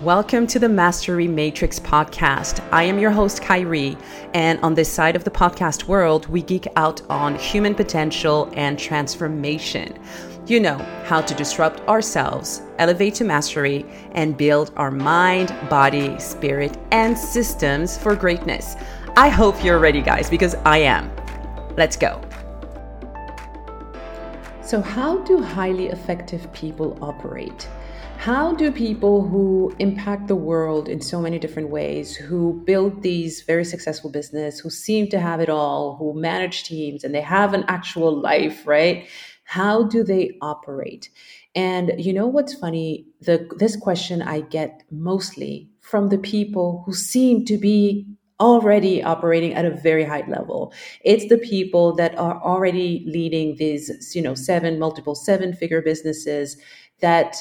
Welcome to the Mastery Matrix podcast. I am your host, Khairy, and on this side of the podcast world, we geek out on human potential and transformation. You know how to disrupt ourselves, elevate to mastery, and build our mind, body, spirit, and systems for greatness. I hope you're ready, guys, because I am. Let's go. So, how do highly effective people operate? How do people who impact the world in so many different ways, who build these very successful business, who seem to have it all, who manage teams and they have an actual life, right? How do they operate? And you know what's funny? The this question I get mostly from the people who seem to be already operating at a very high level. It's the people that are already leading these, you know, seven multiple seven figure businesses that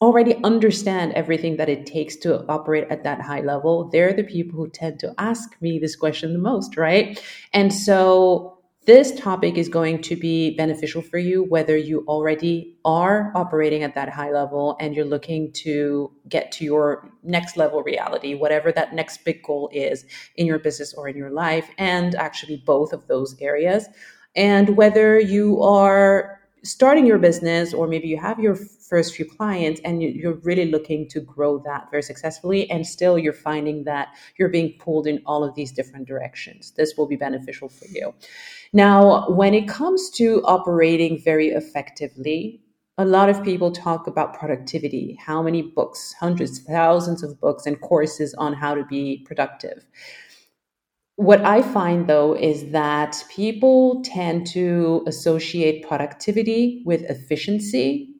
already understand everything that it takes to operate at that high level, they're the people who tend to ask me this question the most, right? And so this topic is going to be beneficial for you whether you already are operating at that high level and you're looking to get to your next level reality, whatever that next big goal is in your business or in your life, and actually both of those areas. And whether you are starting your business or maybe you have your first few clients and you're really looking to grow that very successfully and still you're finding that you're being pulled in all of these different directions. This will be beneficial for you. Now when it comes to operating very effectively a lot of people talk about productivity. How many books? Hundreds thousands of books and courses on how to be productive what I find though is that people tend to associate productivity with efficiency,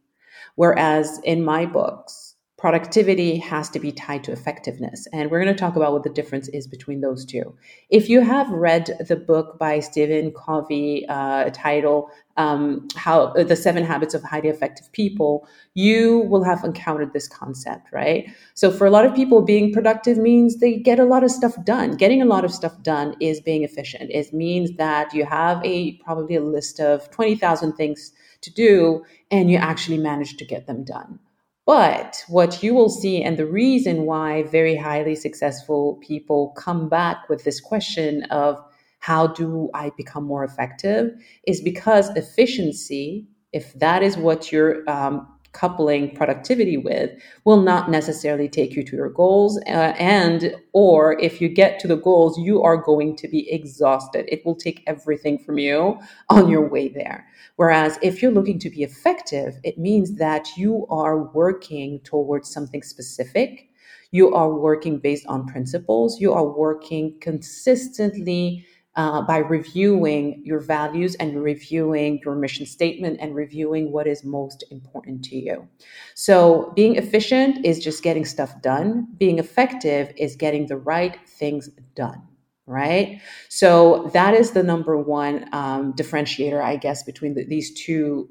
whereas in my books, productivity has to be tied to effectiveness. And we're going to talk about what the difference is between those two. If you have read the book by Stephen Covey uh, titled um, "How the Seven Habits of Highly Effective People," you will have encountered this concept, right? So, for a lot of people, being productive means they get a lot of stuff done. Getting a lot of stuff done is being efficient. It means that you have a probably a list of twenty thousand things to do, and you actually manage to get them done but what you will see, and the reason why very highly successful people come back with this question of how do I become more effective, is because efficiency, if that is what you're um, coupling productivity with will not necessarily take you to your goals uh, and or if you get to the goals you are going to be exhausted. It will take everything from you on your way there. Whereas if you're looking to be effective it means that you are working towards something specific. You are working based on principles. You are working consistently uh, by reviewing your values and reviewing your mission statement and reviewing what is most important to you. So, being efficient is just getting stuff done, being effective is getting the right things done. Right. So, that is the number one um, differentiator, I guess, between the, these two.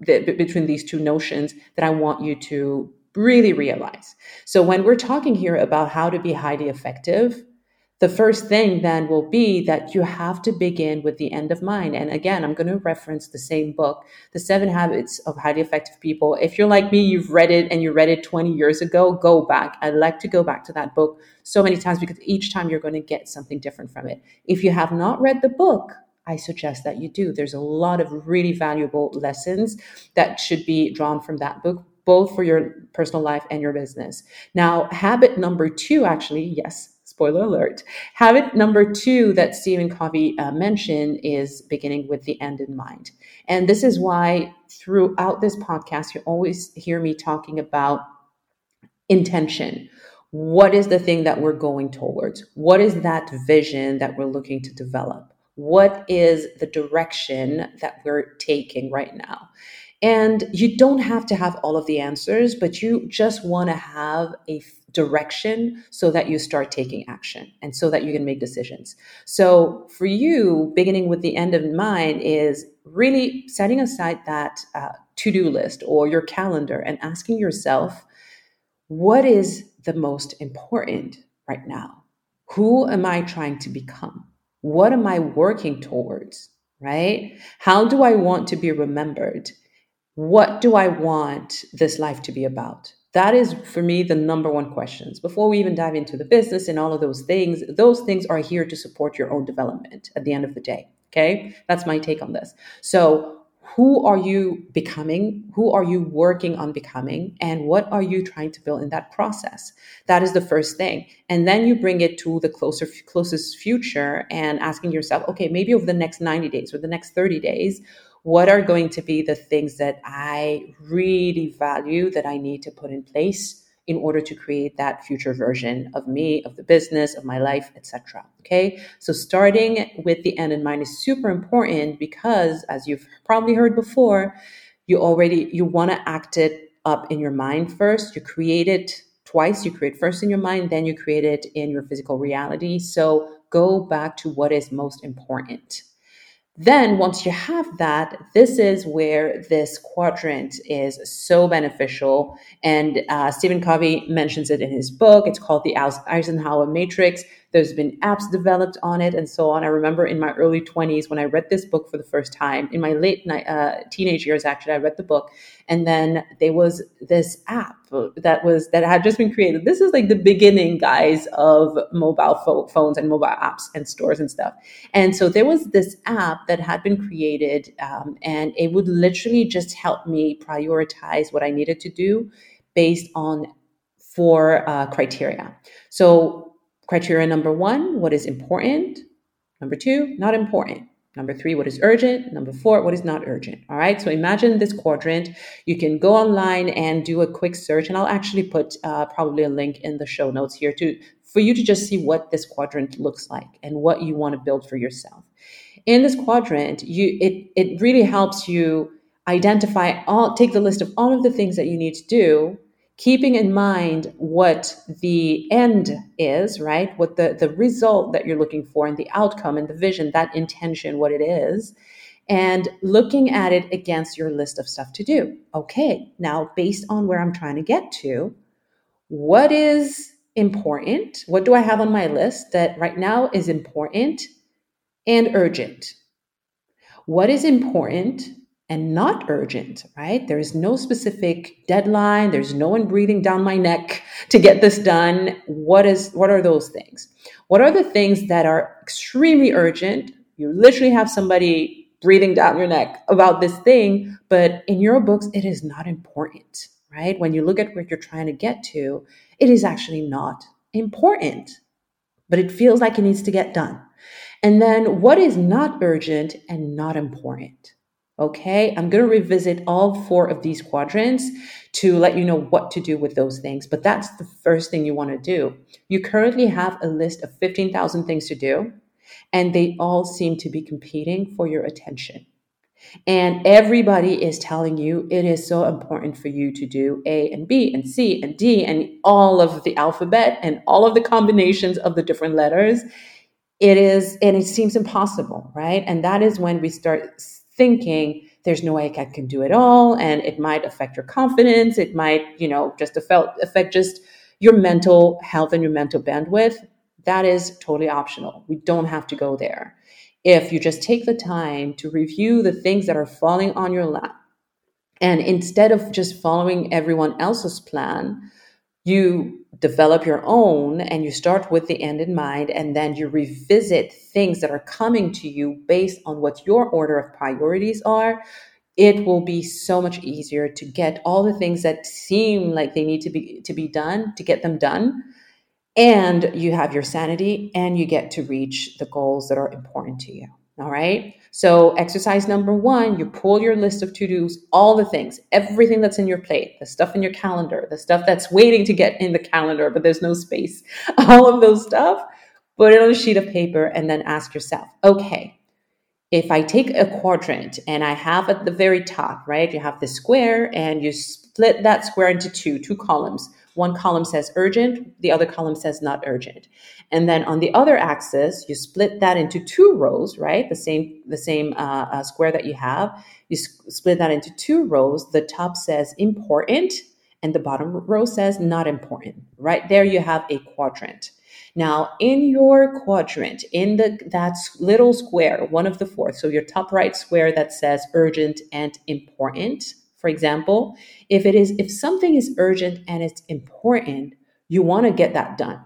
The, between these two notions that I want you to really realize. So, when we're talking here about how to be highly effective, the first thing then will be that you have to begin with the end of mind. And again, I'm going to reference the same book, The Seven Habits of Highly Effective People. If you're like me, you've read it and you read it 20 years ago, go back. I like to go back to that book so many times because each time you're going to get something different from it. If you have not read the book, I suggest that you do. There's a lot of really valuable lessons that should be drawn from that book both for your personal life and your business. Now, habit number two, actually, yes, spoiler alert. Habit number two that Stephen Covey uh, mentioned is beginning with the end in mind. And this is why throughout this podcast, you always hear me talking about intention. What is the thing that we're going towards? What is that vision that we're looking to develop? What is the direction that we're taking right now? And you don't have to have all of the answers, but you just want to have a direction so that you start taking action and so that you can make decisions. So for you, beginning with the end in mind is really setting aside that uh, to do list or your calendar and asking yourself, what is the most important right now? Who am I trying to become? What am I working towards? Right? How do I want to be remembered? What do I want this life to be about? That is for me the number one questions. Before we even dive into the business and all of those things, those things are here to support your own development at the end of the day. Okay. That's my take on this. So who are you becoming who are you working on becoming and what are you trying to build in that process that is the first thing and then you bring it to the closer closest future and asking yourself okay maybe over the next 90 days or the next 30 days what are going to be the things that i really value that i need to put in place in order to create that future version of me, of the business, of my life, etc. Okay? So starting with the end in mind is super important because as you've probably heard before, you already you want to act it up in your mind first. You create it twice. You create first in your mind, then you create it in your physical reality. So go back to what is most important. Then, once you have that, this is where this quadrant is so beneficial. And uh, Stephen Covey mentions it in his book. It's called the Eisenhower Matrix. There's been apps developed on it and so on. I remember in my early 20s when I read this book for the first time, in my late uh, teenage years, actually, I read the book. And then there was this app that was that had just been created. This is like the beginning, guys, of mobile fo- phones and mobile apps and stores and stuff. And so there was this app that had been created, um, and it would literally just help me prioritize what I needed to do based on four uh, criteria. So Criteria number one, what is important? Number two, not important. Number three, what is urgent? Number four, what is not urgent? All right. So imagine this quadrant. You can go online and do a quick search, and I'll actually put uh, probably a link in the show notes here to for you to just see what this quadrant looks like and what you want to build for yourself. In this quadrant, you it it really helps you identify all take the list of all of the things that you need to do keeping in mind what the end is, right? What the, the result that you're looking for and the outcome and the vision, that intention, what it is, and looking at it against your list of stuff to do. Okay, now based on where I'm trying to get to, what is important? What do I have on my list that right now is important and urgent? What is important and not urgent, right? There is no specific deadline. There's no one breathing down my neck to get this done. What is what are those things? What are the things that are extremely urgent? You literally have somebody breathing down your neck about this thing, but in your books it is not important, right? When you look at where you're trying to get to, it is actually not important. But it feels like it needs to get done. And then what is not urgent and not important? Okay, I'm going to revisit all four of these quadrants to let you know what to do with those things. But that's the first thing you want to do. You currently have a list of 15,000 things to do, and they all seem to be competing for your attention. And everybody is telling you it is so important for you to do A and B and C and D and all of the alphabet and all of the combinations of the different letters. It is, and it seems impossible, right? And that is when we start thinking there's no way I can do it all and it might affect your confidence it might you know just affect, just your mental health and your mental bandwidth. That is totally optional. We don't have to go there. If you just take the time to review the things that are falling on your lap and instead of just following everyone else's plan you develop your own and you start with the end in mind and then you revisit things that are coming to you based on what your order of priorities are. It will be so much easier to get all the things that seem like they need to be to be done to get them done. And you have your sanity and you get to reach the goals that are important to you all right. So, exercise number one, you pull your list of to dos, all the things, everything that's in your plate, the stuff in your calendar, the stuff that's waiting to get in the calendar, but there's no space, all of those stuff, put it on a sheet of paper and then ask yourself, okay, if I take a quadrant and I have at the very top, right, you have the square and you split that square into two, two columns. One column says urgent, the other column says not urgent. And then on the other axis, you split that into two rows, right? The same the same uh, uh, square that you have. You s- split that into two rows. The top says important, and the bottom row says not important. Right there, you have a quadrant. Now, in your quadrant, in the that little square, one of the four, so your top right square that says urgent and important, For example, if it is if something is urgent and it's important, you want to get that done.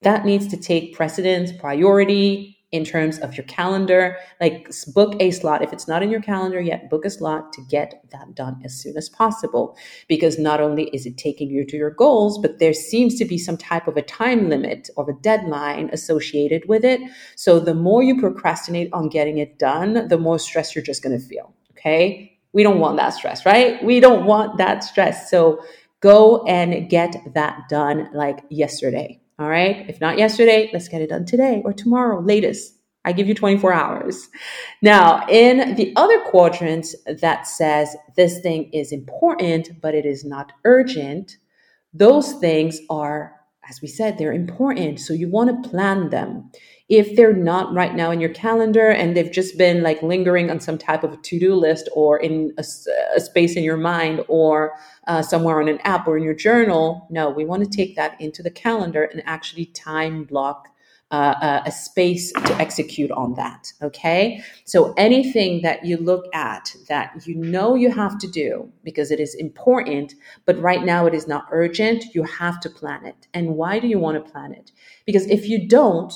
That needs to take precedence, priority, in terms of your calendar. Like book a slot. If it's not in your calendar yet, book a slot to get that done as soon as possible. Because not only is it taking you to your goals, but there seems to be some type of a time limit or a deadline associated with it. So the more you procrastinate on getting it done, the more stress you're just going to feel. Okay. We don't want that stress, right? We don't want that stress. So go and get that done like yesterday. All right. If not yesterday, let's get it done today or tomorrow, latest. I give you 24 hours. Now, in the other quadrant that says this thing is important, but it is not urgent, those things are, as we said, they're important. So you want to plan them if they're not right now in your calendar and they've just been like lingering on some type of a to-do list or in a, a space in your mind or uh, somewhere on an app or in your journal no we want to take that into the calendar and actually time block uh, a space to execute on that. Okay. So anything that you look at that you know you have to do because it is important, but right now it is not urgent, you have to plan it. And why do you want to plan it? Because if you don't,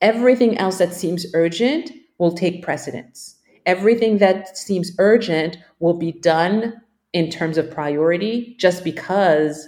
everything else that seems urgent will take precedence. Everything that seems urgent will be done in terms of priority just because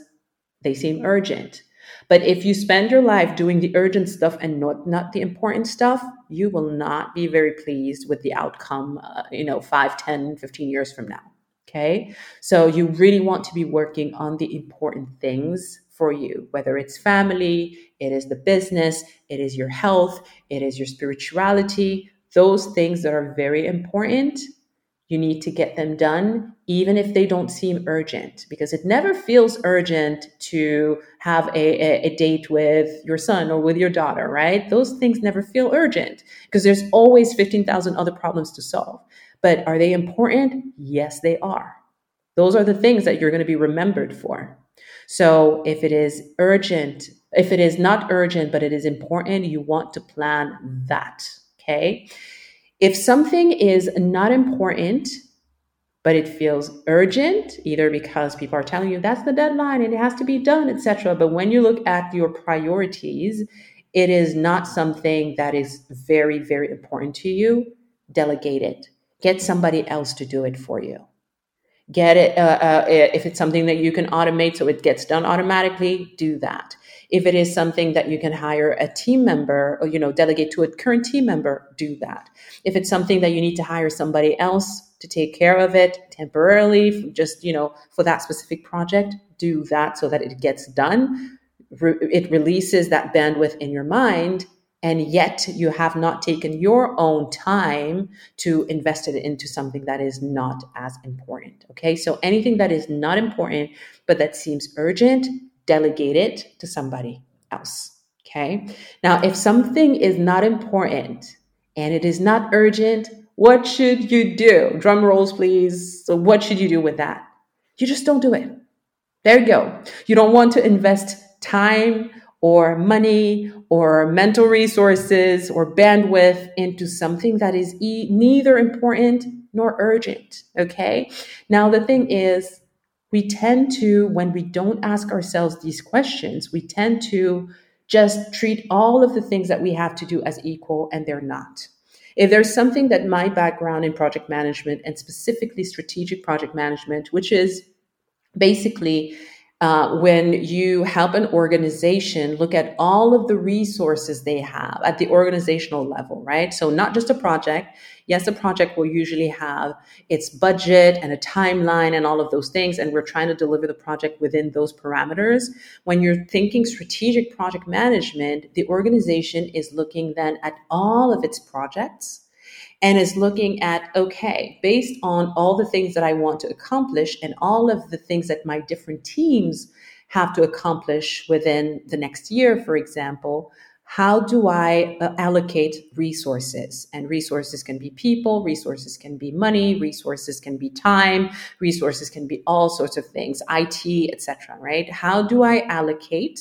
they seem urgent. But if you spend your life doing the urgent stuff and not, not the important stuff, you will not be very pleased with the outcome, uh, you know, 5, 10, 15 years from now. Okay. So you really want to be working on the important things for you, whether it's family, it is the business, it is your health, it is your spirituality, those things that are very important. You need to get them done, even if they don't seem urgent, because it never feels urgent to have a, a, a date with your son or with your daughter, right? Those things never feel urgent because there's always 15,000 other problems to solve. But are they important? Yes, they are. Those are the things that you're going to be remembered for. So if it is urgent, if it is not urgent, but it is important, you want to plan that. Okay. If something is not important, but it feels urgent, either because people are telling you that's the deadline and it has to be done, etc. But when you look at your priorities, it is not something that is very, very important to you. Delegate it. Get somebody else to do it for you get it uh, uh, if it's something that you can automate so it gets done automatically do that if it is something that you can hire a team member or you know delegate to a current team member do that if it's something that you need to hire somebody else to take care of it temporarily just you know for that specific project do that so that it gets done Re- it releases that bandwidth in your mind and yet you have not taken your own time to invest it into something that is not as important. Okay, so anything that is not important but that seems urgent, delegate it to somebody else. Okay, now if something is not important and it is not urgent, what should you do? Drum rolls, please. So, what should you do with that? You just don't do it. There you go. You don't want to invest time or money or mental resources or bandwidth into something that is e- neither important nor urgent. Okay. Now, the thing is, we tend to, when we don't ask ourselves these questions, we tend to just treat all of the things that we have to do as equal, and they're not. If there's something that my background in project management and specifically strategic project management, which is basically uh, when you help an organization look at all of the resources they have at the organizational level, right? So, not just a project. Yes, a project will usually have its budget and a timeline and all of those things, and we're trying to deliver the project within those parameters. When you're thinking strategic project management, the organization is looking then at all of its projects and is looking at okay, based on all the things that I want to accomplish and all of the things that my different teams have to accomplish within the next year, for example, how do I uh, allocate resources? And resources can be people, resources can be money, resources can be time, resources can be all sorts of things, IT, etc. Right? How do I allocate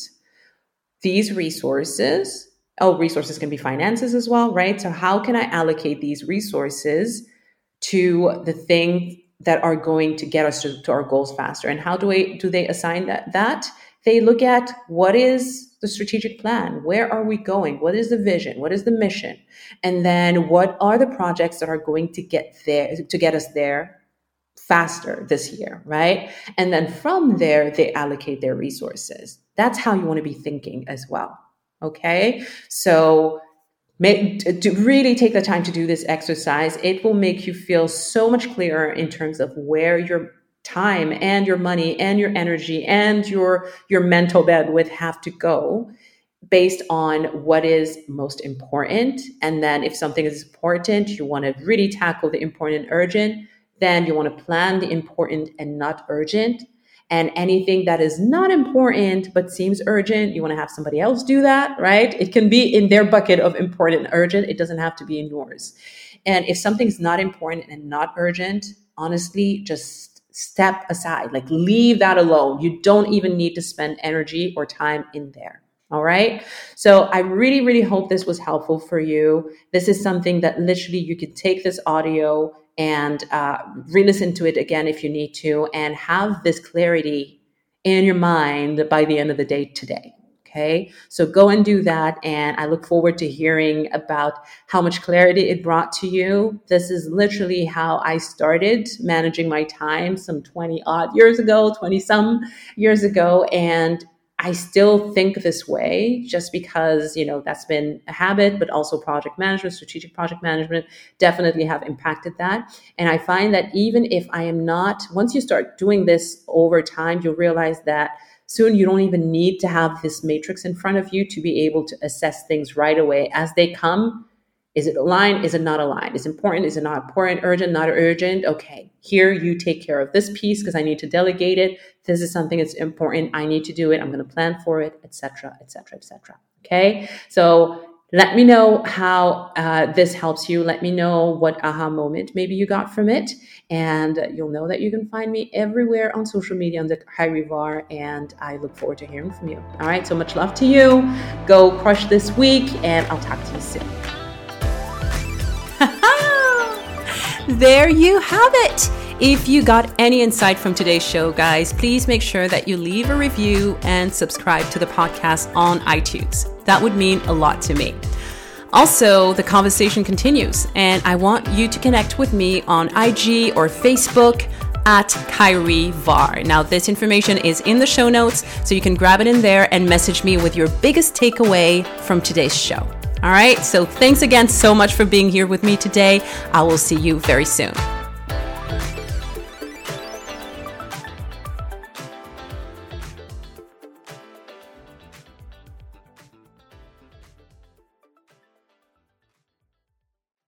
these resources oh, resources can be finances as well, right? So how can I allocate these resources to the thing that are going to get us to, to our goals faster. And how do we do they assign that that? They look at what is the strategic plan? Where are we going? What is the vision? What is the mission? And then what are the projects that are going to get there to get us there faster this year, right? And then from there, they allocate their resources. That's how you want to be thinking as well. Okay. So Make, to really take the time to do this exercise, it will make you feel so much clearer in terms of where your time and your money and your energy and your your mental bandwidth have to go based on what is most important and then if something is important you want to really tackle the important and urgent then you want to plan the important and not urgent and anything that is not important but seems urgent, you want to have somebody else do that, right? It can be in their bucket of important and urgent. It doesn't have to be in yours. And if something's not important and not urgent, honestly, just step aside, like leave that alone. You don't even need to spend energy or time in there. All right. So I really, really hope this was helpful for you. This is something that literally you could take this audio and uh, re listen to it again if you need to, and have this clarity in your mind by the end of the day today. Okay, so go and do that. And I look forward to hearing about how much clarity it brought to you. This is literally how I started managing my time some 20 odd years ago, 20 some years ago. And I still think this way just because, you know, that's been a habit, but also project management, strategic project management definitely have impacted that. And I find that even if I am not, once you start doing this over time, you'll realize that soon you don't even need to have this matrix in front of you to be able to assess things right away as they come is it aligned? Is it not aligned? Is it important? Is it not important? Urgent? Not urgent? Okay, here you take care of this piece because I need to delegate it. This is something that's important. I need to do it. I'm going to plan for it, etc., etc., etc. Okay, so let me know how uh, this helps you. Let me know what aha moment maybe you got from it, and you'll know that you can find me everywhere on social media under Khairy Varre, and I look forward to hearing from you. All right, so much love to you. Go crush this week, and I'll talk to you soon. there you have it. If you got any insight from today's show, guys, please make sure that you leave a review and subscribe to the podcast on iTunes. That would mean a lot to me. Also, the conversation continues, and I want you to connect with me on IG or Facebook at Khairy Varre. Now, this information is in the show notes, so you can grab it in there and message me with your biggest takeaway from today's show. All right, so thanks again so much for being here with me today. I will see you very soon.